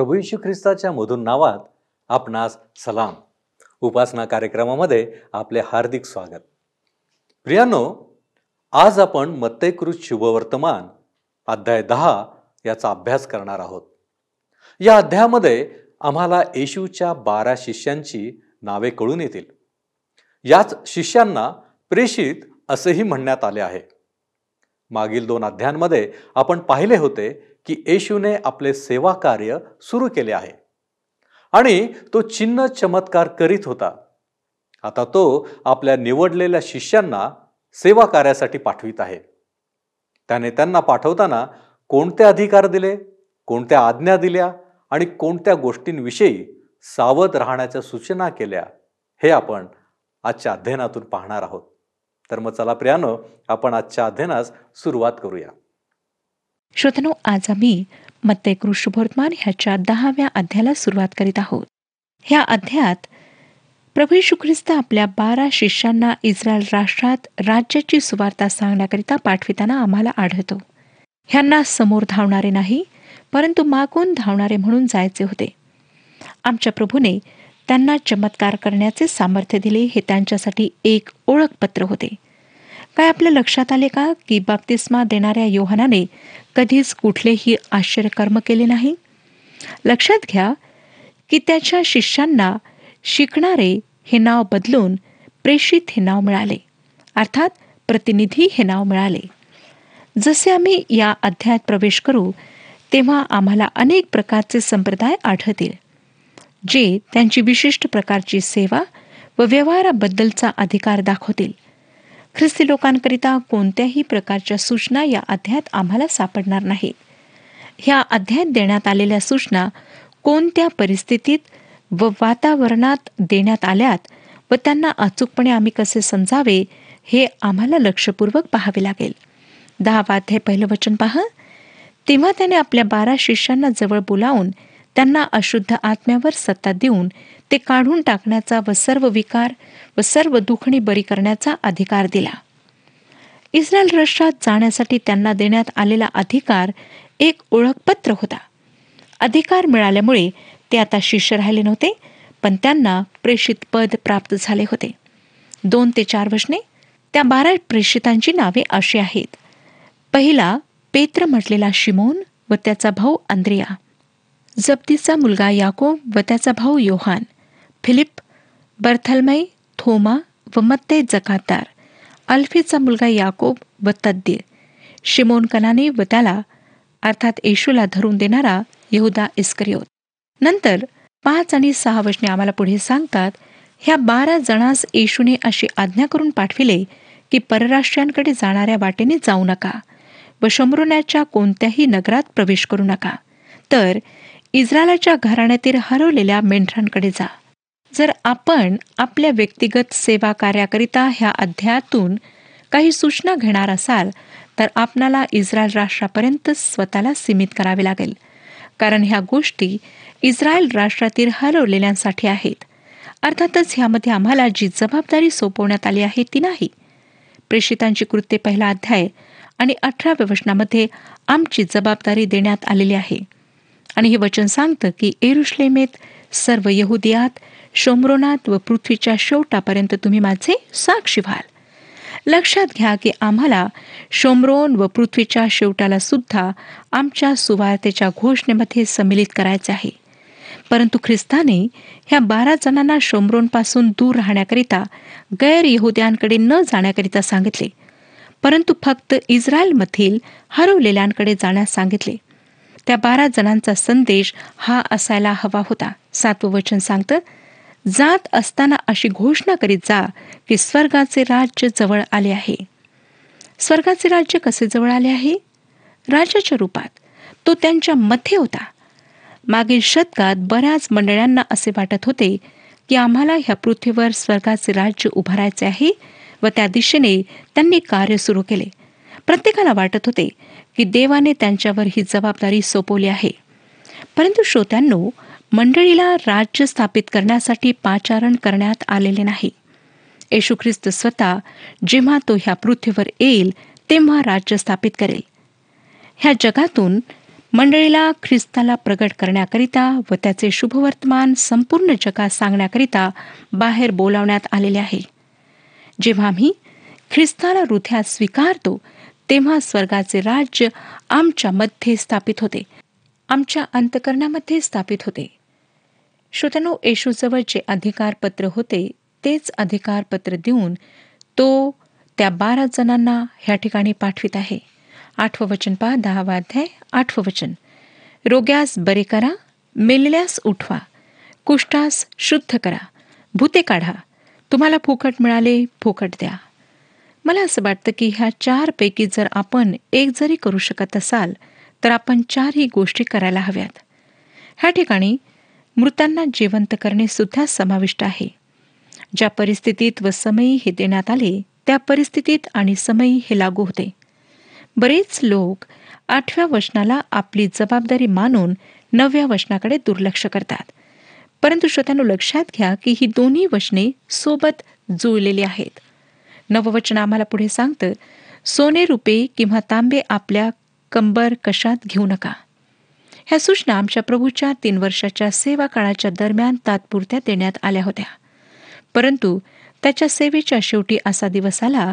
प्रभू यशू ख्रिस्ताच्या मधून नावात आपणास सलाम. उपासना कार्यक्रमामध्ये आपले हार्दिक स्वागत. प्रियानो आज आपण मत्तेकृत शुभवर्तमान अध्याय दहा याचा अभ्यास करणार आहोत. या अध्यायामध्ये आम्हाला येशूच्या बारा शिष्यांची नावे कळून येतील. याच शिष्यांना प्रेषित असेही म्हणण्यात आले आहे. मागील दोन अध्यायांमध्ये आपण पाहिले होते की येशूने आपले सेवा कार्य सुरू केले आहे. आणि तो चिन्ह चमत्कार करीत होता. आता तो आपल्या निवडलेल्या शिष्यांना सेवा कार्यासाठी पाठवित आहे. त्याने त्यांना पाठवताना कोणते अधिकार दिले कोणत्या आज्ञा दिल्या आणि कोणत्या गोष्टींविषयी सावध राहण्याच्या सूचना केल्या हे आपण आजच्या अध्ययनातून पाहणार आहोत. तर मग चला प्रियानो आपण आजच्या अध्ययनास सुरुवात करूया. श्रोतनो आज आम्ही मत्ते कृष्णभोर्तमान ह्याच्या दहाव्या अध्यायाला सुरुवात करीत आहोत. ह्या अध्यायात प्रभू यशू ख्रिस्त आपल्या बारा शिष्यांना इस्रायल राष्ट्रात राज्याची सुवार्ता सांगण्याकरिता पाठविताना आम्हाला आढळतो. ह्यांना समोर धावणारे नाही परंतु मागून धावणारे म्हणून जायचे होते. आमच्या प्रभूने त्यांना चमत्कार करण्याचे सामर्थ्य दिले हे त्यांच्यासाठी एक ओळखपत्र होते. काय आपल्या लक्षात आले का की बाप्तिस्मा देणाऱ्या योहनाने कधीच कुठलेही आश्चर्यकर्म केले नाही? लक्षात घ्या की त्याच्या शिष्यांना शिकणारे हे नाव बदलून प्रेषित हे नाव मिळाले. अर्थात प्रतिनिधी हे नाव मिळाले. जसे आम्ही या अध्यायात प्रवेश करू तेव्हा आम्हाला अनेक प्रकारचे संप्रदाय आढळतील जे त्यांची विशिष्ट प्रकारची सेवा व व्यवहाराबद्दलचा अधिकार दाखवतील. ख्रिस्ती लोकांकरिता कोणत्याही प्रकारच्या सूचना या अध्यायात आम्हाला सापडणार नाहीत. ह्या अध्यायात देण्यात आलेल्या सूचना कोणत्या परिस्थितीत व वातावरणात देण्यात आल्यात व त्यांना अचूकपणे आम्ही कसे समजावे हे आम्हाला लक्षपूर्वक पाहावे लागेल. दहावा हे पहिलं वचन पहा. तेव्हा त्याने आपल्या बारा शिष्यांना जवळ बोलावून त्यांना अशुद्ध आत्म्यावर सत्ता देऊन ते काढून टाकण्याचा व सर्व विकार व सर्व दुखणी बरी करण्याचा अधिकार दिला. इस्रायल राष्ट्रात जाण्यासाठी त्यांना देण्यात आलेला अधिकार एक ओळखपत्र होता. अधिकार मिळाल्यामुळे ते आता शिष्य राहिले नव्हते पण त्यांना प्रेषित पद प्राप्त झाले होते. दोन ते चार वचने त्या बारा प्रेषितांची नावे अशी आहेत. पहिला पेत्र म्हटलेला शिमोन व त्याचा भाऊ अंद्रिया. जप्तीचा मुलगा याकोब व त्याचा भाऊ योहान फिलिप बर्थलमय थोमा व मत्ते जकातदार अल्फीचा मुलगा याकोब व तद्दीर शिमोन कनाने व त्याला अर्थात येशूला धरून देणारा यहुदा इस्करियोत. नंतर पाच आणि सहा वचने आम्हाला पुढे सांगतात ह्या बारा जणांस येशूने अशी आज्ञा करून पाठविले की परराष्ट्रांकडे जाणाऱ्या वाटेने जाऊ नका व शंभरुण्याच्या कोणत्याही नगरात प्रवेश करू नका. तर इस्रायलाच्या घराण्यातील हरवलेल्या मेंढरांकडे जा. जर आपण आपल्या व्यक्तिगत सेवा कार्याकरिता ह्या अध्यायातून काही सूचना घेणार असाल तर आपणाला इस्रायल राष्ट्रापर्यंत स्वतःला सीमित करावे लागेल. कारण ह्या गोष्टी इस्रायल राष्ट्रातील हरवलेल्यांसाठी आहेत. अर्थातच ह्यामध्ये आम्हाला जी जबाबदारी सोपवण्यात आली आहे ती नाही. प्रेषितांची कृत्ये पहिला अध्याय आणि अठराव्या वचनामध्ये आमची जबाबदारी देण्यात आलेली आहे. आणि हे वचन सांगतं की एरुश्लेमेत सर्व यहुदियात शोमरोनात व पृथ्वीच्या शेवटापर्यंत तुम्ही माझे साक्षी व्हाल. लक्षात घ्या की आम्हाला शोमरोन व पृथ्वीच्या शेवटाला सुद्धा आमच्या सुवार्तेच्या घोषणेमध्ये सम्मिलित करायचे आहे. परंतु ख्रिस्ताने ह्या बारा जणांना शोमरोनपासून दूर राहण्याकरिता गैर यहुद्यांकडे न जाण्याकरिता सांगितले. परंतु फक्त इस्रायलमधील हरवलेल्यांकडे जाण्यास सांगितले. त्या बारा जणांचा संदेश हा असायला हवा होता. सातवं वचन सांगतं जात असताना अशी घोषणा करीत जा की स्वर्गाचे राज्य जवळ आले आहे. स्वर्गाचे राज्य कसे जवळ आले आहे? राजाच्या रूपात. तो त्यांच्या मध्ये होता. मागील शतकात बऱ्याच मंडळांना असे वाटत होते की आम्हाला ह्या पृथ्वीवर स्वर्गाचे राज्य उभारायचे आहे व त्या दिशेने त्यांनी कार्य सुरू केले. प्रत्येकाला वाटत होते की देवाने त्यांच्यावर ही जबाबदारी सोपवली आहे. परंतु श्रोत्यांनो मंडळीला राज्य स्थापित करण्यासाठी पाचारण करण्यात आलेले नाही. येशू ख्रिस्त स्वतः जेव्हा तो ह्या पृथ्वीवर येईल तेव्हा राज्य स्थापित करेल. ह्या जगातून मंडळीला ख्रिस्ताला प्रगट करण्याकरिता व त्याचे शुभवर्तमान संपूर्ण जगात सांगण्याकरिता बाहेर बोलावण्यात आलेले आहे. जेव्हा आम्ही ख्रिस्ताला हृदयात स्वीकारतो तेव्हा स्वर्गाचे राज्य आमच्या मध्ये स्थापित होते. आमच्या अंतकरणामध्ये स्थापित होते. श्रोतनो येशूजवळ जे अधिकारपत्र होते तेच अधिकारपत्र देऊन तो त्या बारा जणांना ह्या ठिकाणी पाठवित आहे. आठवं वचन पहा दहावा अध्याय आठवं वचन. रोग्यास बरे करा मेलेल्यास उठवा. कुष्ठास शुद्ध करा. भूते काढा. तुम्हाला फुकट मिळाले फुकट द्या. मला असं वाटतं की ह्या चारपैकी जर आपण एक जरी करू शकत असाल तर आपण चारही गोष्टी करायला हव्यात. ह्या ठिकाणी मृतांना जिवंत करणे सुद्धा समाविष्ट आहे. ज्या परिस्थितीत व समयी हे देण्यात आले त्या परिस्थितीत आणि समयी हे लागू होते. बरेच लोक आठव्या वचनाला आपली जबाबदारी मानून नवव्या वचनाकडे दुर्लक्ष करतात. परंतु श्रोत्यानो लक्षात घ्या की ही दोन्ही वचने सोबत जुळलेली आहेत. नववचन आम्हाला पुढे सांगतं सोने रुपे किंवा तांबे आपल्या कंबर कशात घेऊ नका. ह्या सूचना आमच्या प्रभूच्या तीन वर्षाच्या सेवा काळाच्या दरम्यान तात्पुरत्या देण्यात आल्या होत्या. परंतु त्याच्या सेवेच्या शेवटी असा दिवस आला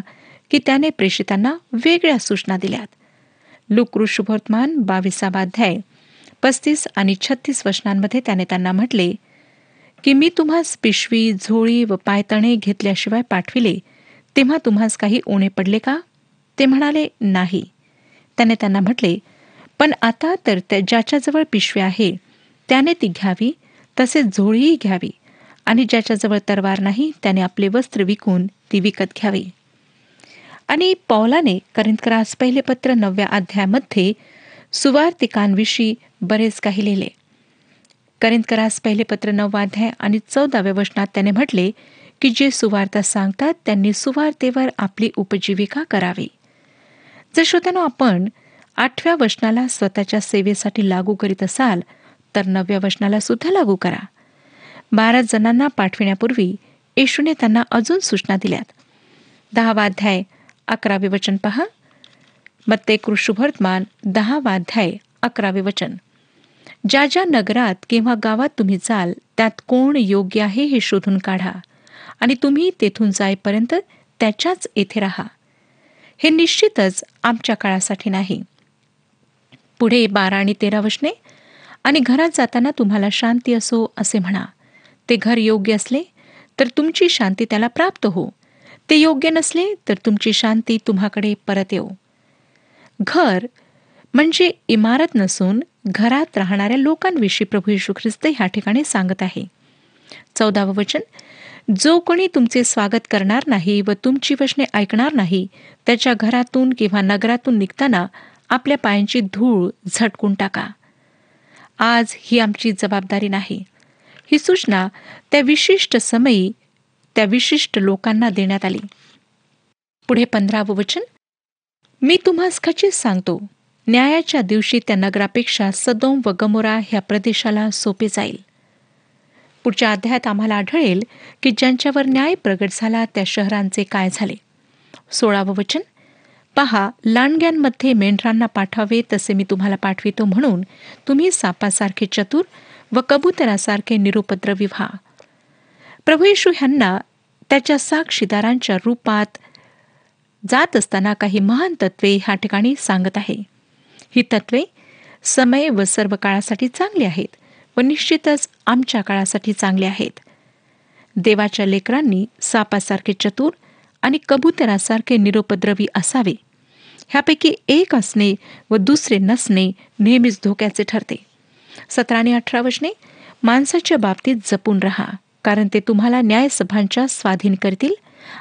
की त्याने प्रेषितांना वेगळ्या सूचना दिल्यात. लुकृषुभवर्तमान बावीसावा पस्तीस आणि छत्तीस वचनांमध्ये त्याने त्यांना म्हटले की मी तुम्हास पिशवी झोळी व पायतणे घेतल्याशिवाय पाठविले तेव्हा तुम्हास काही ओणे पडले का? ते म्हणाले नाही. त्याने त्यांना म्हटले पण आता तर त्या ज्याच्याजवळ पिशवी आहे त्याने ती घ्यावी तसेच झोळीही घ्यावी आणि ज्याच्याजवळ तरवार नाही त्याने आपले वस्त्र विकून ती विकत घ्यावी. आणि पौलाने करिंदकरास पहिले पत्र नवव्या अध्यायामध्ये सुवार्तिकांविषयी बरेच काही लिहिले. करिंदकरास पहिले पत्र नववा अध्याय आणि चौदाव्या वचनात त्याने म्हटले की जे सुवार्ता सांगतात त्यांनी सुवार्तेवर आपली उपजीविका करावी. जर श्रोत्यानो आपण आठव्या वचनाला स्वतःच्या सेवेसाठी लागू करीत असाल तर नवव्या वचनाला सुद्धा लागू करा. बारा जणांना पाठविण्यापूर्वी येशूने त्यांना अजून सूचना दिल्यात. दहावाध्याय अकरावे वचन पहा. मत्ते कृषुभर्तमान दहावाध्याय अकरावे वचन. ज्या ज्या नगरात किंवा गावात तुम्ही जाल त्यात कोण योग्य आहे हे शोधून काढा. आणि तुम्ही तेथून जाईपर्यंत त्याच्याच येथे राहा. हे निश्चितच आमच्या काळासाठी नाही. पुढे बारा आणि तेरा वचने आणि घरात जाताना तुम्हाला शांती असो असे म्हणा. ते घर योग्य असले तर तुमची शांती त्याला प्राप्त हो. ते योग्य नसले तर तुमची शांती तुम्हाकडे परत येऊ घर म्हणजे इमारत नसून घरात राहणाऱ्या लोकांविषयी प्रभू यशू ख्रिस्त ह्या ठिकाणी सांगत आहे. चौदावं वचन जो कोणी तुमचे स्वागत करणार नाही व तुमची वचने ऐकणार नाही त्याच्या घरातून किंवा नगरातून निघताना आपल्या पायांची धूळ झटकून टाका. आज ही आमची जबाबदारी नाही. ही सूचना त्या विशिष्ट समयी त्या विशिष्ट लोकांना देण्यात आली. पुढे पंधरावं वचन मी तुम्हास खचित सांगतो न्यायाच्या दिवशी त्या नगरापेक्षा सदोम व गमोरा ह्या प्रदेशाला सोपे जाईल. पुढच्या अध्यायात आम्हाला आढळेल की ज्यांच्यावर न्याय प्रगट झाला त्या शहरांचे काय झाले? सोळावं वचन. पहा लांडग्यांमध्ये मेंढरांना पाठवावे तसे मी तुम्हाला पाठवितो म्हणून तुम्ही सापासारखे चतुर व कबुतरासारखे निरुपद्रवी व्हा. प्रभू येशू ह्यांना त्याच्या साक्षीदारांच्या रूपात जात असताना काही महान तत्वे ह्या ठिकाणी सांगत आहे. ही तत्वे समय व सर्व काळासाठी चांगली आहेत. व निश्चितच आमच्या काळासाठी चांगले आहेत. देवाच्या लेकरांनी सापासारखे चतुर आणि कबुतरासारखे निरुपद्रवी असावे. ह्यापैकी एक असणे व दुसरे नसणे नेहमीच धोक्याचे ठरते. सतरा आणि अठरा वचने माणसाच्या बाबतीत जपून राहा कारण ते तुम्हाला न्यायसभांच्या स्वाधीन करतील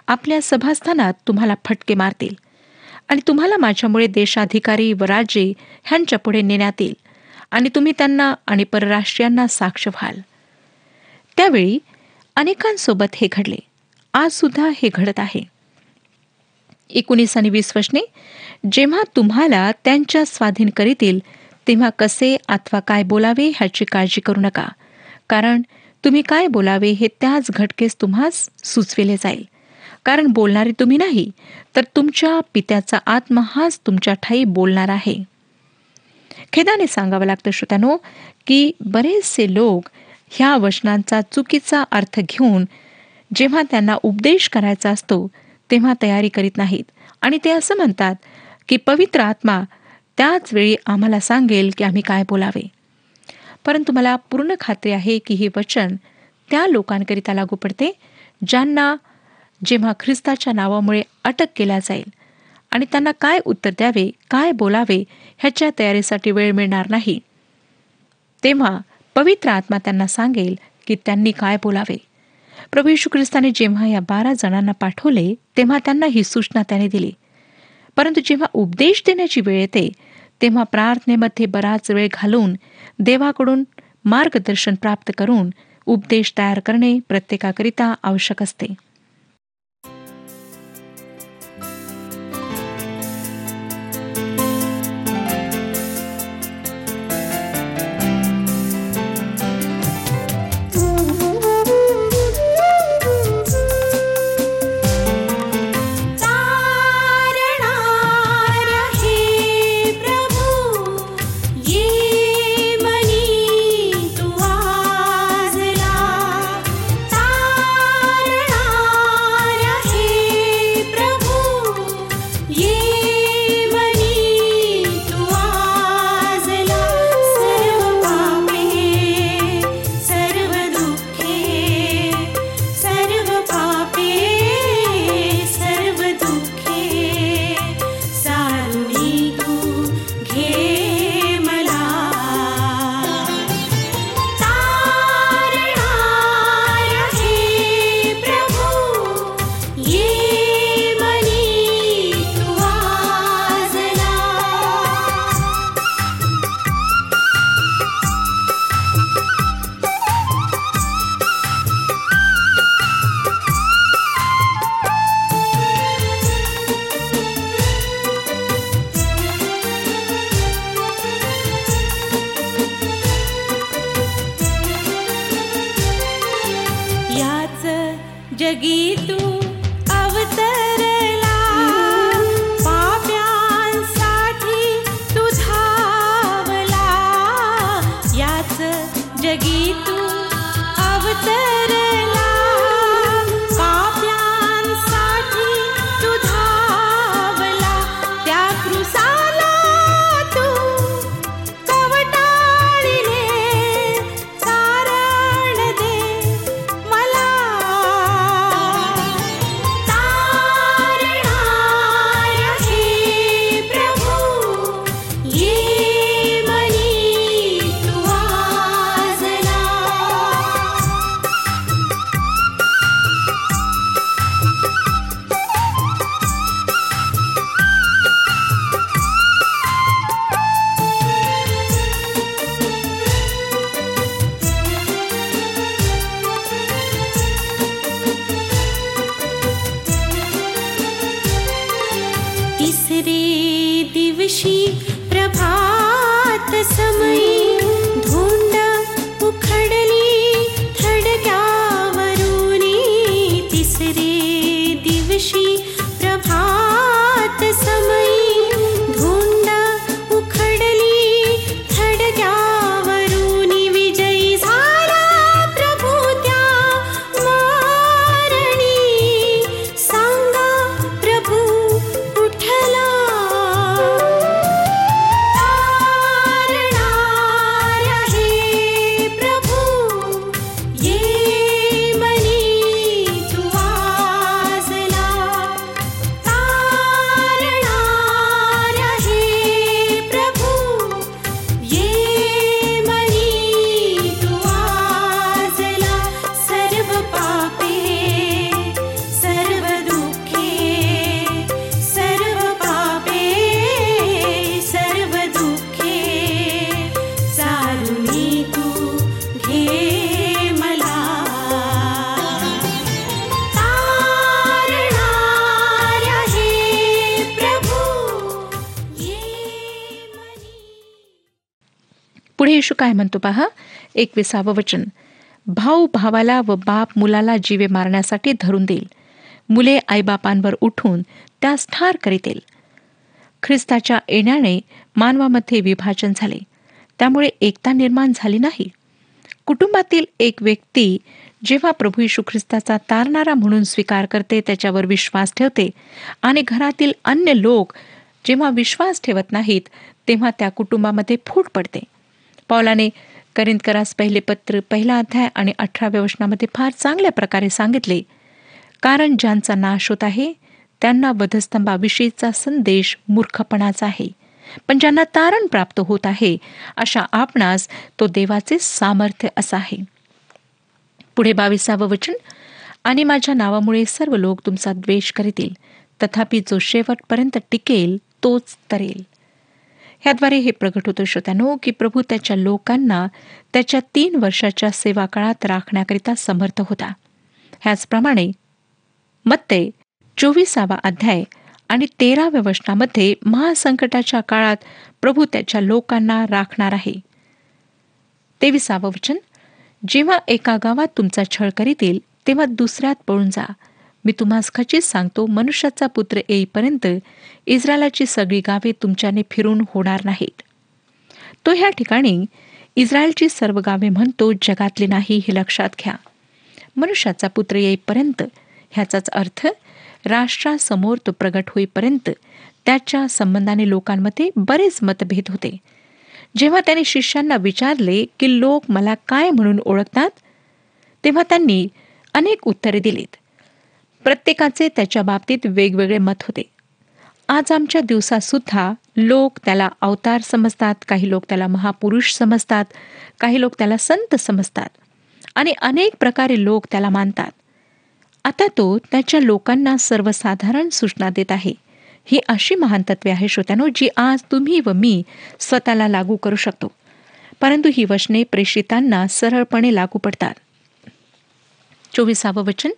आपल्या सभास्थानात तुम्हाला फटके मारतील आणि तुम्हाला माझ्यामुळे देशाधिकारी व राजे ह्यांच्या पुढे नेण्यात येईल आणि तुम्ही त्यांना आणि परराष्ट्रीयांना साक्ष व्हाल. त्यावेळी अनेकांसोबत हे घडले. आज सुद्धा हे घडत आहे. एकोणीस आणि वीस वचने जेव्हा तुम्हाला त्यांच्या स्वाधीन करीतील तेव्हा कसे अथवा काय बोलावे ह्याची काळजी करू नका. कारण तुम्ही काय बोलावे हे त्याच घटकेस तुम्हास सुचविले जाईल. कारण बोलणारे तुम्ही नाही तर तुमच्या पित्याचा आत्मा हाच तुमच्या ठाई बोलणार आहे. खेदाने सांगावं लागतं श्रोत्यानो की बरेचसे लोक ह्या वचनांचा चुकीचा अर्थ घेऊन जेव्हा त्यांना उपदेश करायचा असतो तेव्हा तयारी करीत नाहीत. आणि ते असं म्हणतात की पवित्र आत्मा त्याच वेळी आम्हाला सांगेल की आम्ही काय बोलावे. परंतु मला पूर्ण खात्री आहे की हे वचन त्या लोकांकरिता लागू पडते ज्यांना जेव्हा ख्रिस्ताच्या नावामुळे अटक केल्या जाईल. आणि त्यांना काय उत्तर द्यावे काय बोलावे ह्याच्या तयारीसाठी वेळ मिळणार नाही. तेव्हा पवित्र आत्मा त्यांना सांगेल की त्यांनी काय बोलावे. प्रभू यशू ख्रिस्ताने जेव्हा या बारा जणांना पाठवले तेव्हा त्यांना ही सूचना त्याने दिली. परंतु जेव्हा उपदेश देण्याची वेळ येते तेव्हा प्रार्थनेमध्ये बराच वेळ घालून देवाकडून मार्गदर्शन प्राप्त करून उपदेश तयार करणे प्रत्येकाकरिता आवश्यक असते. तिसरे दिवशी येशू काय म्हणतो पहा? एकविसावं वचन. भाऊ भावाला व बाप मुलाला जीवे मारण्यासाठी धरून देईल. मुले आईबापांवर उठून त्यास ठार करीतील. ख्रिस्ताच्या येण्याने मानवामध्ये विभाजन झाले. त्यामुळे एकता निर्माण झाली नाही. कुटुंबातील एक व्यक्ती जेव्हा प्रभू यशू ख्रिस्ताचा तारणारा म्हणून स्वीकार करते त्याच्यावर विश्वास ठेवते आणि घरातील अन्य लोक जेव्हा विश्वास ठेवत नाहीत तेव्हा त्या कुटुंबामध्ये फूट पडते. पौलाने करिंदकरास पहिले पत्र पहिला अध्याय आणि अठराव्या वचनामध्ये फार चांगल्या प्रकारे सांगितले. कारण ज्यांचा नाश होत आहे त्यांना वधस्तंभाविषयीचा संदेश मूर्खपणाचा आहे. पण ज्यांना तारण प्राप्त होत आहे अशा आपणास तो देवाचे सामर्थ्य असा आहे. पुढे बावीसावं वचन. आणि माझ्या नावामुळे सर्व लोक तुमचा द्वेष करतील. तथापि जो शेवटपर्यंत टिकेल तोच तरेल. ह्याद्वारे हे प्रगट होतं श्रोत्यानो की प्रभू त्याच्या लोकांना त्याच्या तीन वर्षाच्या सेवा काळात राखण्याकरिता समर्थ होता. ह्याचप्रमाणे मत्ते चोवीसावा अध्याय आणि तेराव्या वचनामध्ये महासंकटाच्या काळात प्रभू त्याच्या लोकांना राखणार आहे. तेविसावं वचन जेव्हा एका गावात तुमचा छळ करीतील तेव्हा दुसऱ्यात पळून जा. मी तुम्हास खचित सांगतो मनुष्याचा पुत्र येईपर्यंत इस्रायलाची सगळी गावे तुमच्याने फिरून होणार नाहीत. तो ह्या ठिकाणी इस्रायलची सर्व गावे म्हणतो जगातली नाही हे लक्षात घ्या. मनुष्याचा पुत्र येईपर्यंत ह्याचाच अर्थ राष्ट्रासमोर तो प्रगट होईपर्यंत त्याच्या संबंधाने लोकांमध्ये बरेच मतभेद होते. जेव्हा त्याने शिष्यांना विचारले की लोक मला काय म्हणून ओळखतात तेव्हा त्यांनी अनेक उत्तरे दिलीत. प्रत्येकाचे त्याच्या बाबतीत वेगवेगळे मत होते. आज आमच्या दिवसातसुद्धा लोक त्याला अवतार समजतात काही लोक त्याला महापुरुष समजतात काही लोक त्याला संत समजतात आणि अनेक प्रकारे लोक त्याला मानतात. आता तो त्याच्या लोकांना सर्वसाधारण सूचना देत आहे. ही अशी महान तत्वे आहे श्रोत्यानो जी आज तुम्ही व मी स्वतःला लागू करू शकतो. परंतु ही वचने प्रेषितांना सरळपणे लागू पडतात. चोवीसावं वचन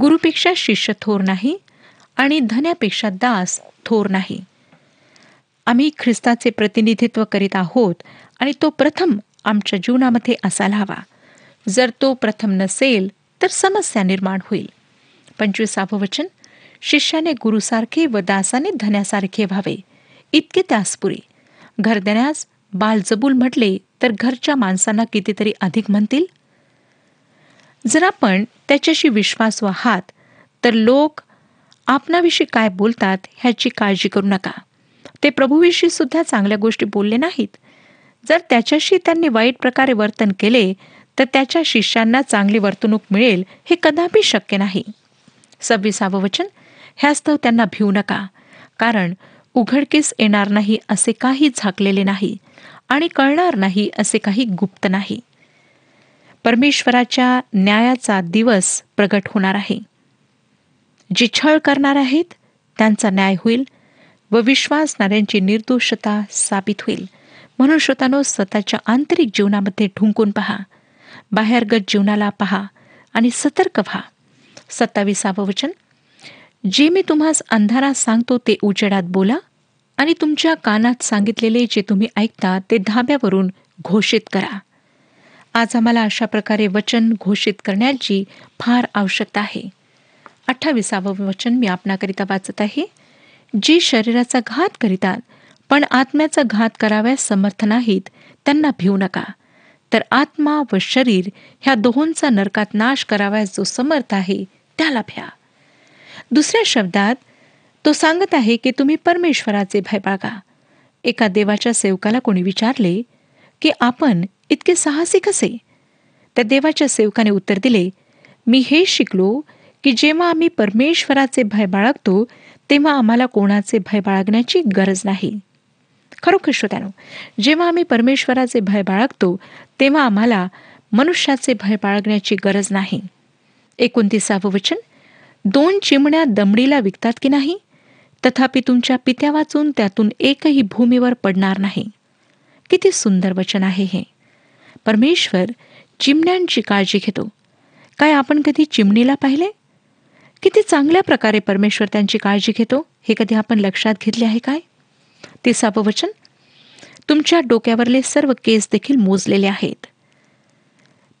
गुरुपेक्षा शिष्य थोर नाही आणि धन्यापेक्षा दास थोर नाही. आम्ही ख्रिस्ताचे प्रतिनिधित्व करीत आहोत आणि तो प्रथम आमच्या जीवनामध्ये असायला हवा. जर तो प्रथम नसेल तर समस्या निर्माण होईल. पंचवीसावं वचन शिष्याने गुरुसारखे व दासाने धन्यासारखे व्हावे. इतके त्यास पुरे घर देण्यास बालजबूल म्हटले तर घरच्या माणसांना कितीतरी अधिक म्हणतील? जर आपण त्याच्याशी विश्वास आहात तर लोक आपणाविषयी काय बोलतात ह्याची काळजी करू नका. ते प्रभूविषयी सुद्धा चांगल्या गोष्टी बोलले नाहीत. जर त्याच्याशी त्यांनी वाईट प्रकारे वर्तन केले तर त्याच्या शिष्यांना चांगली वर्तणूक मिळेल हे कदापि शक्य नाही. सव्वीसावं वचन. ह्यास्तव त्यांना भिवू नका कारण उघडकीस येणार नाही असे काही झाकलेले नाही आणि कळणार नाही असे काही गुप्त नाही. परमेश्वराच्या न्यायाचा दिवस प्रगट होणार आहे. जे छळ करणार आहेत त्यांचा न्याय होईल व विश्वासणाऱ्यांची निर्दोषता साबित होईल. म्हणून श्रोतानो स्वतःच्या आंतरिक जीवनामध्ये ढुंकून पहा. बाहेरगत जीवनाला पहा आणि सतर्क व्हा. सत्तावीसावं वचन. जे मी तुम्हास अंधारात सांगतो ते उजेडात बोला आणि तुमच्या कानात सांगितलेले जे तुम्ही ऐकता ते धाब्यावरून घोषित करा. आज आम्हाला अशा प्रकारे वचन घोषित करण्याची फार आवश्यकता आहे. अठ्ठावीसावं वचन मी आपणाकरिता वाचत आहे. जे शरीराचा घात करीतात पण आत्म्याचा घात कराव्यास समर्थ नाहीत त्यांना भिवू नका. तर आत्मा व शरीर ह्या दोहोंचा नरकात नाश कराव्यास जो समर्थ आहे त्याला भ्या. दुसऱ्या शब्दात तो सांगत आहे की तुम्ही परमेश्वराचे भय बाळगा. एका देवाच्या सेवकाला कोणी विचारले की आपण इतके साहसी कसे त्या देवाच्या सेवकाने उत्तर दिले मी हे शिकलो की जेव्हा आम्ही परमेश्वराचे भय बाळगतो तेव्हा आम्हाला कोणाचे भय बाळगण्याची गरज नाही. खरोखर श्रोत्यानो जेव्हा आम्ही परमेश्वराचे भय बाळगतो तेव्हा आम्हाला मनुष्याचे भय बाळगण्याची गरज नाही. एकोणतीसावं वचन दोन चिमण्या दमडीला विकतात की नाही? तथापि तुमच्या पित्या वाचून त्यातून एकही भूमीवर पडणार नाही. किती सुंदर वचन आहे हे. परमेश्वर चिमण्यांची काळजी घेतो. काय आपण कधी चिमणीला पाहिले? किती चांगल्या प्रकारे परमेश्वर त्यांची काळजी घेतो हे कधी आपण लक्षात घेतले आहे काय? तिसावं वचन. तुमच्या डोक्यावरले सर्व केस देखील मोजलेले आहेत.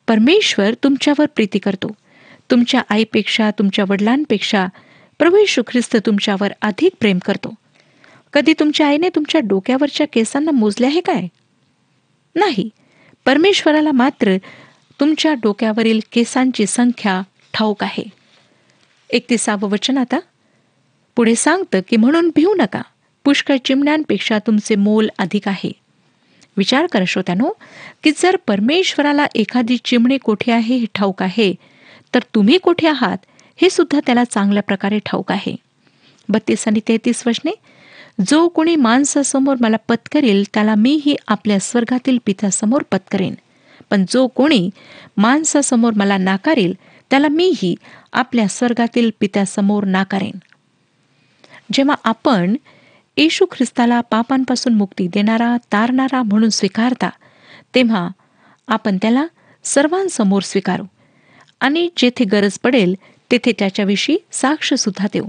परमेश्वर तुमच्यावर प्रीती करतो. तुमच्या आईपेक्षा तुमच्या वडिलांपेक्षा प्रभू येशू ख्रिस्त तुमच्यावर अधिक प्रेम करतो. कधी तुमच्या आईने तुमच्या डोक्यावरच्या केसांना मोजले आहे काय? नाही. परमेश्वराला मात्र तुमच्या डोक्यावरील केसांची संख्या ठाऊक आहे. एकतीसावं वचन आता. पुढे सांगतं की म्हणून भिवू नका. पुष्कळ चिमण्यांपेक्षा तुमचे मोल अधिक आहे. विचार करा श्रोत्यानो की जर परमेश्वराला एखादी चिमणी कोठे आहे हे ठाऊक आहे तर तुम्ही कोठे आहात हे सुद्धा त्याला चांगल्या प्रकारे ठाऊक आहे. बत्तीस आणि तेहतीस वचने. जो कोणी माणसासमोर मला पत्करेल त्याला मीही आपल्या स्वर्गातील पित्यासमोर पत्करेन. पण जो कोणी माणसासमोर मला नाकारेल त्याला मीही आपल्या स्वर्गातील पित्यासमोर नाकारेन. जेव्हा आपण येशू ख्रिस्ताला पापांपासून मुक्ती देणारा तारणारा म्हणून स्वीकारता तेव्हा आपण त्याला सर्वांसमोर स्वीकारू आणि जेथे गरज पडेल तेथे त्याच्याविषयी साक्षसुद्धा देऊ.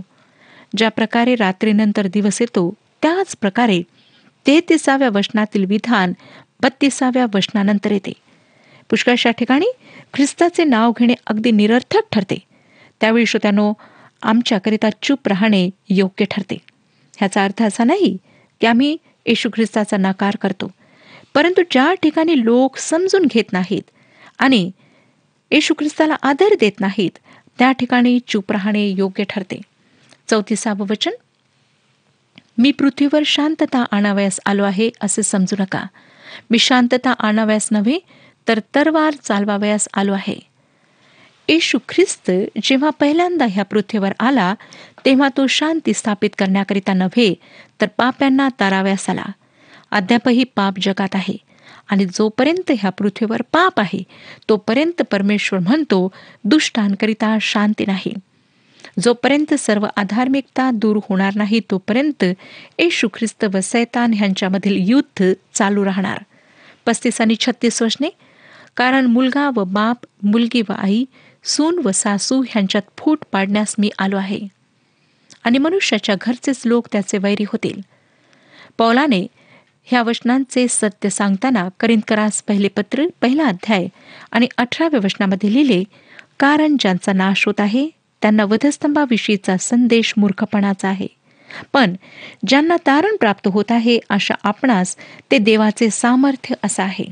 ज्या प्रकारे रात्रीनंतर दिवस येतो त्याच प्रकारे तेहतीसाव्या वचनातील विधान बत्तीसाव्या वचनानंतर येते. पुष्कळशा ठिकाणी ख्रिस्ताचे नाव घेणे अगदी निरर्थक ठरते. त्यावेळी श्रोत्यानो आमच्याकरिता चूप राहणे योग्य ठरते. ह्याचा अर्थ असा नाही की आम्ही येशू ख्रिस्ताचा नकार करतो परंतु ज्या ठिकाणी लोक समजून घेत नाहीत आणि येशू ख्रिस्ताला आदर देत नाहीत त्या ठिकाणी चूप राहणे योग्य ठरते. चौतीसावं वचन? मी पृथ्वीवर शांतता आणावयास आलो आहे असे समजू नका. मी शांतता आणावयास नव्हे तर तरवार चालवावयास आलो आहे. येशू ख्रिस्त जेव्हा पहिल्यांदा ह्या पृथ्वीवर आला तेव्हा तो शांती स्थापित करण्याकरिता नव्हे तर पाप्यांना ताराव्यास आला. अद्यापही पाप जगात आहे. आणि जोपर्यंत ह्या पृथ्वीवर पाप आहे तोपर्यंत परमेश्वर म्हणतो दुष्टांकरिता शांती नाही. जोपर्यंत सर्व आधार्मिकता दूर होणार नाही तोपर्यंत येशू ख्रिस्त व सैतान ह्यांच्यामधील युद्ध चालू राहणार. पस्तीस आणि छत्तीस वचने कारण मुलगा व बाप मुलगी व आई सून व सासू ह्यांच्यात फूट पाडण्यास मी आलो आहे. आणि मनुष्याच्या घरचेच लोक त्याचे वैरी होतील. पौलाने ह्या वचनांचे सत्य सांगताना करिंदकरास पहिले पत्र पहिला अध्याय आणि अठराव्या वचनामध्ये लिहिले कारण ज्यांचा नाश होत आहे त्यांना वधस्तंभाविषयीचा संदेश मूर्खपणाचा आहे. पण ज्यांना तारण प्राप्त होत आहे अशा आपणास ते देवाचे सामर्थ्य असं आहे.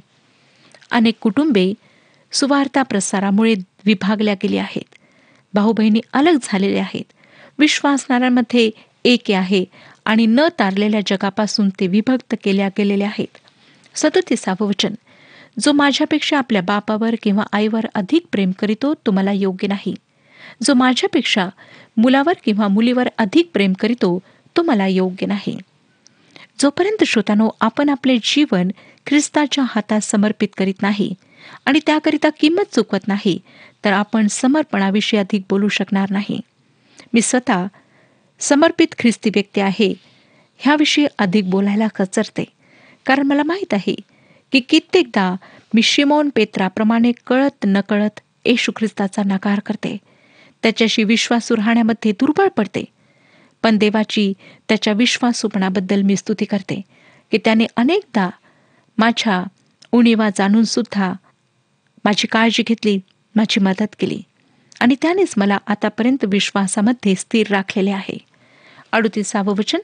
अनेक कुटुंबे सुवार्ता प्रसारामुळे विभागल्या गेली आहेत. भाऊ बहिणी अलग झालेले आहेत. विश्वासणाऱ्यांमध्ये एक आहे आणि न तारलेल्या जगापासून ते विभक्त केल्या गेलेले आहेत. सदतीसावं वचन जो माझ्यापेक्षा आपल्या बापावर किंवा आईवर अधिक प्रेम करीतो तो मला योग्य नाही. जो माझ्यापेक्षा मुलावर किंवा मुलीवर अधिक प्रेम करीतो तो मला योग्य नाही. जोपर्यंत श्रोतानो आपण आपले जीवन ख्रिस्ताच्या हातात समर्पित करीत नाही आणि त्याकरिता किंमत चुकवत नाही तर आपण समर्पणाविषयी अधिक बोलू शकणार नाही. मी स्वतः समर्पित ख्रिस्ती व्यक्ती आहे ह्याविषयी अधिक बोलायला कचरते. कारण मला माहीत आहे की कित्येकदा मी शिमोन पेत्राप्रमाणे कळत नकळत येशू ख्रिस्ताचा नकार करते. त्याच्याशी विश्वासू राहण्यामध्ये दुर्बळ पडते. पण देवाची त्याच्या विश्वासूपणाबद्दल मी स्तुती करते की त्याने अनेकदा माझ्या उणीवा जाणून सुद्धा माझी काळजी घेतली माझी मदत केली. आणि त्यानेच मला आतापर्यंत विश्वासामध्ये स्थिर राखलेले आहे. अडुतीसावं वचन.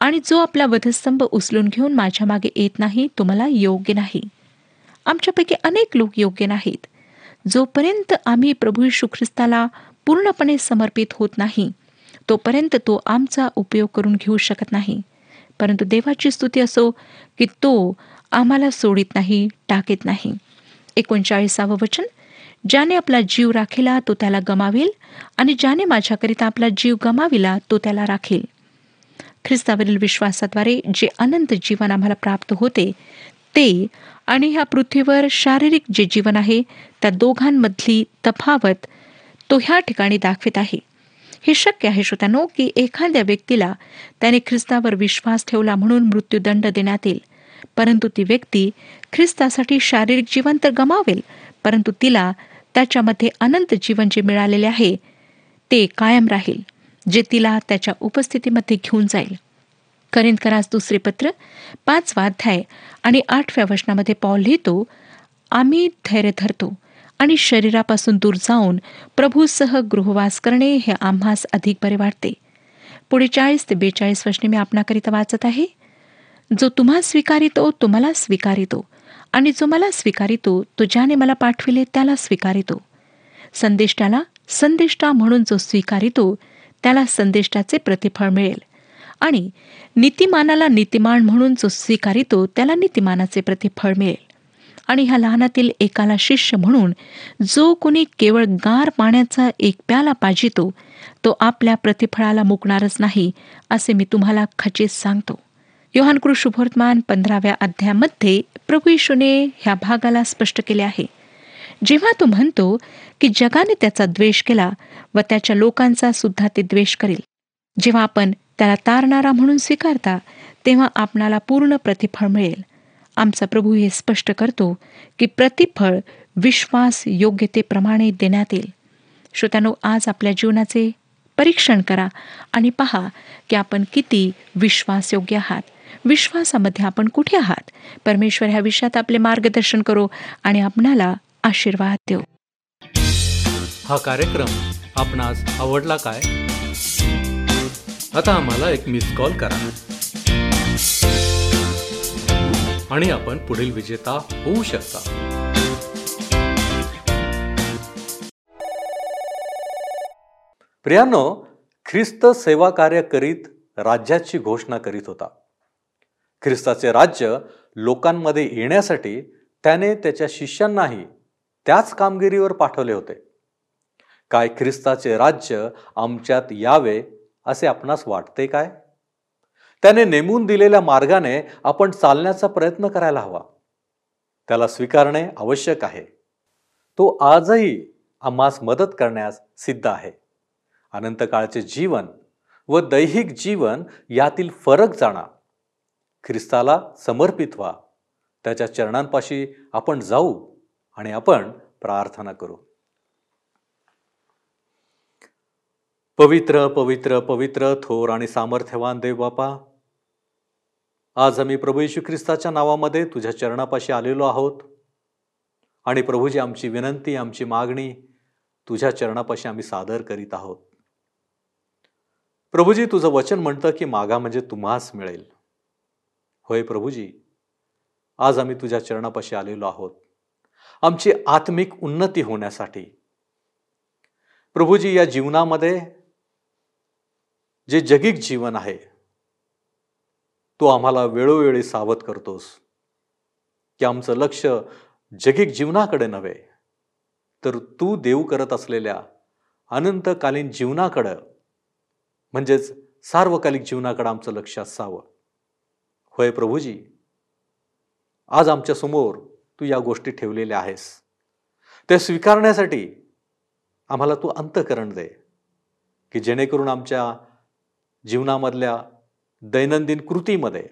आणि जो आपला वधस्तंभ उचलून घेऊन माझ्या मागे येत नाही तो मला योग्य नाही. आमच्यापैकी अनेक लोक योग्य नाहीत. जोपर्यंत आम्ही प्रभू यशू ख्रिस्ताला पूर्णपणे समर्पित होत नाही तोपर्यंत तो आमचा उपयोग करून घेऊ शकत नाही. परंतु देवाची स्तुती असो की तो आम्हाला सोडित नाही टाकीत नाही. एकोणचाळीसावं वचन. ज्याने आपला जीव राखिला तो त्याला गमावेल आणि ज्याने माझ्याकरिता आपला जीव गमाविला तो त्याला राखेल. ख्रिस्तावरील विश्वासाद्वारे जे अनंत जीवन आम्हाला प्राप्त होते ते आणि ह्या पृथ्वीवर शारीरिक जे जीवन आहे त्या दोघांमधली तफावत तो ह्या ठिकाणी दाखवित आहे. हे शक्य आहे श्रोत्यानो की एखाद्या व्यक्तीला त्याने ख्रिस्तावर विश्वास ठेवला म्हणून मृत्यूदंड देण्यात येईल. परंतु ती व्यक्ती ख्रिस्तासाठी शारीरिक जीवन तर गमावेल परंतु तिला त्याच्यामध्ये अनंत जीवन जे मिळालेले आहे ते कायम राहील जे तिला त्याच्या उपस्थितीमध्ये घेऊन जाईल. करिंदकरास दुसरे पत्र पाचवा अध्याय आणि आठव्या वचनामध्ये पॉल लिहितो आम्ही धैर्य धरतो आणि शरीरापासून दूर जाऊन प्रभूसह गृहवास करणे हे आम्हास अधिक बरे वाटते. पुढे चाळीस ते बेचाळीस वर्षे मी आपणाकरिता वाचत आहे. जो तुम्हा स्वीकारितो तुम्हाला स्वीकारितो आणि जो मला स्वीकारितो तो ज्याने मला पाठविले त्याला स्वीकारितो. संदेष्टाला संदेष्टा म्हणून जो स्वीकारितो त्याला संदेष्टाचे प्रतिफळ मिळेल. आणि नीतिमानाला नीतिमान म्हणून जो स्वीकारितो त्याला नीतिमानाचे प्रतिफळ मिळेल. आणि ह्या लहानातील एकाला शिष्य म्हणून जो कोणी केवळ गार पाण्याचा एक प्याला पाजितो तो आपल्या प्रतिफळाला मुकणारच नाही असे मी तुम्हाला खचित सांगतो. योहान शुभवर्तमान पंधराव्या अध्यायामध्ये प्रभू येशूने ह्या भागाला स्पष्ट केले आहे. जेव्हा तो म्हणतो की जगाने त्याचा द्वेष केला व त्याच्या लोकांचा सुद्धा ते द्वेष करेल जेव्हा आपण त्याला तारणारा म्हणून स्वीकारता तेव्हा आपणाला पूर्ण प्रतिफळ मिळेल. आमचा प्रभू हे स्पष्ट करतो की प्रतिफळ विश्वास योग्यतेप्रमाणे देण्यात येईल. श्रोत्यानो आज आपल्या जीवनाचे परीक्षण करा आणि पहा की आपण किती विश्वासयोग्य आहात. विश्वासामध्ये आपण कुठे आहात? परमेश्वर ह्या विषयात आपले मार्गदर्शन करो आणि आपणाला आशीर्वाद देऊ. हा कार्यक्रम आपणास आवडला काय? आता आम्हाला एक मिस कॉल करा. आणि आपण पुढील विजेता होऊ शकता. प्रियानो ख्रिस्त सेवा कार्य करीत राज्याची घोषणा करीत होता. ख्रिस्ताचे राज्य लोकांमध्ये येण्यासाठी त्याने त्याच्या शिष्यांनाही त्याच कामगिरीवर पाठवले होते. काय ख्रिस्ताचे राज्य आमच्यात यावे असे आपणास वाटते काय? त्याने नेमून दिलेल्या मार्गाने आपण चालण्याचा प्रयत्न करायला हवा. त्याला स्वीकारणे आवश्यक आहे. तो आजही आम्हास मदत करण्यास सिद्ध आहे. अनंतकाळचे जीवन व दैहिक जीवन यातील फरक जाणा. ख्रिस्ताला समर्पित व्हा. त्याच्या चरणांपाशी आपण जाऊ आणि आपण प्रार्थना करू. पवित्र पवित्र पवित्र थोर आणि सामर्थ्यवान देव बापा. आज आम्ही प्रभू येशू ख्रिस्ताच्या नावामध्ये तुझ्या चरणापाशी आलेलो आहोत. आणि प्रभूजी आमची विनंती आमची मागणी तुझ्या चरणापाशी आम्ही सादर करीत आहोत. प्रभूजी तुझं वचन म्हणतं की मागा म्हणजे तुम्हास मिळेल. होय प्रभूजी आज आम्ही तुझ्या चरणापाशी आलेलो आहोत. आमची आत्मिक उन्नती होण्यासाठी. प्रभूजी या जीवनामध्ये जे जगिक जीवन आहे तो आम्हाला वेळोवेळी सावध करतोस. की आमचं लक्ष जगिक जीवनाकडे नव्हे तर तू देऊ करत असलेल्या अनंतकालीन जीवनाकडं म्हणजेच सार्वकालिक जीवनाकडं आमचं लक्ष असावं. होय प्रभूजी आज आमच्यासमोर तू या गोष्टी ठेवलेल्या आहेस. ते स्वीकारण्यासाठी आम्हाला तू अंतकरण दे की जेणेकरून आमच्या जीवनामधल्या दैनंदिन कृतीमध्ये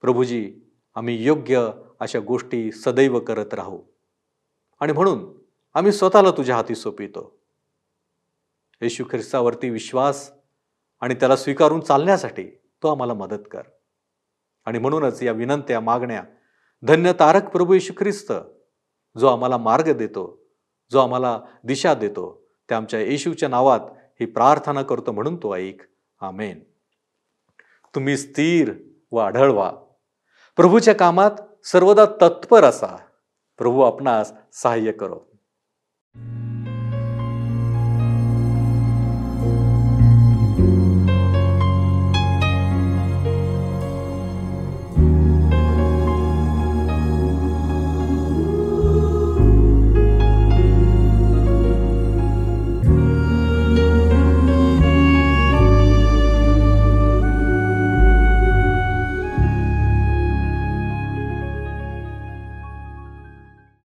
प्रभूजी आम्ही योग्य अशा गोष्टी सदैव करत राहू. आणि म्हणून आम्ही स्वतःला तुझ्या हाती सोपितो येशू ख्रिस्तावरती विश्वास आणि त्याला स्वीकारून चालण्यासाठी तो आम्हाला मदत कर. आणि म्हणूनच या विनंत्या मागण्या धन्य तारक प्रभू येशू ख्रिस्त जो आम्हाला मार्ग देतो जो आम्हाला दिशा देतो त्या आमच्या येशूच्या नावात ही प्रार्थना करतो म्हणून तो ऐक. आमेन. तुम्ही स्थिर व आढळ व्हा प्रभूच्या कामात सर्वदा तत्पर असा. प्रभू आपणास सहाय्य करो.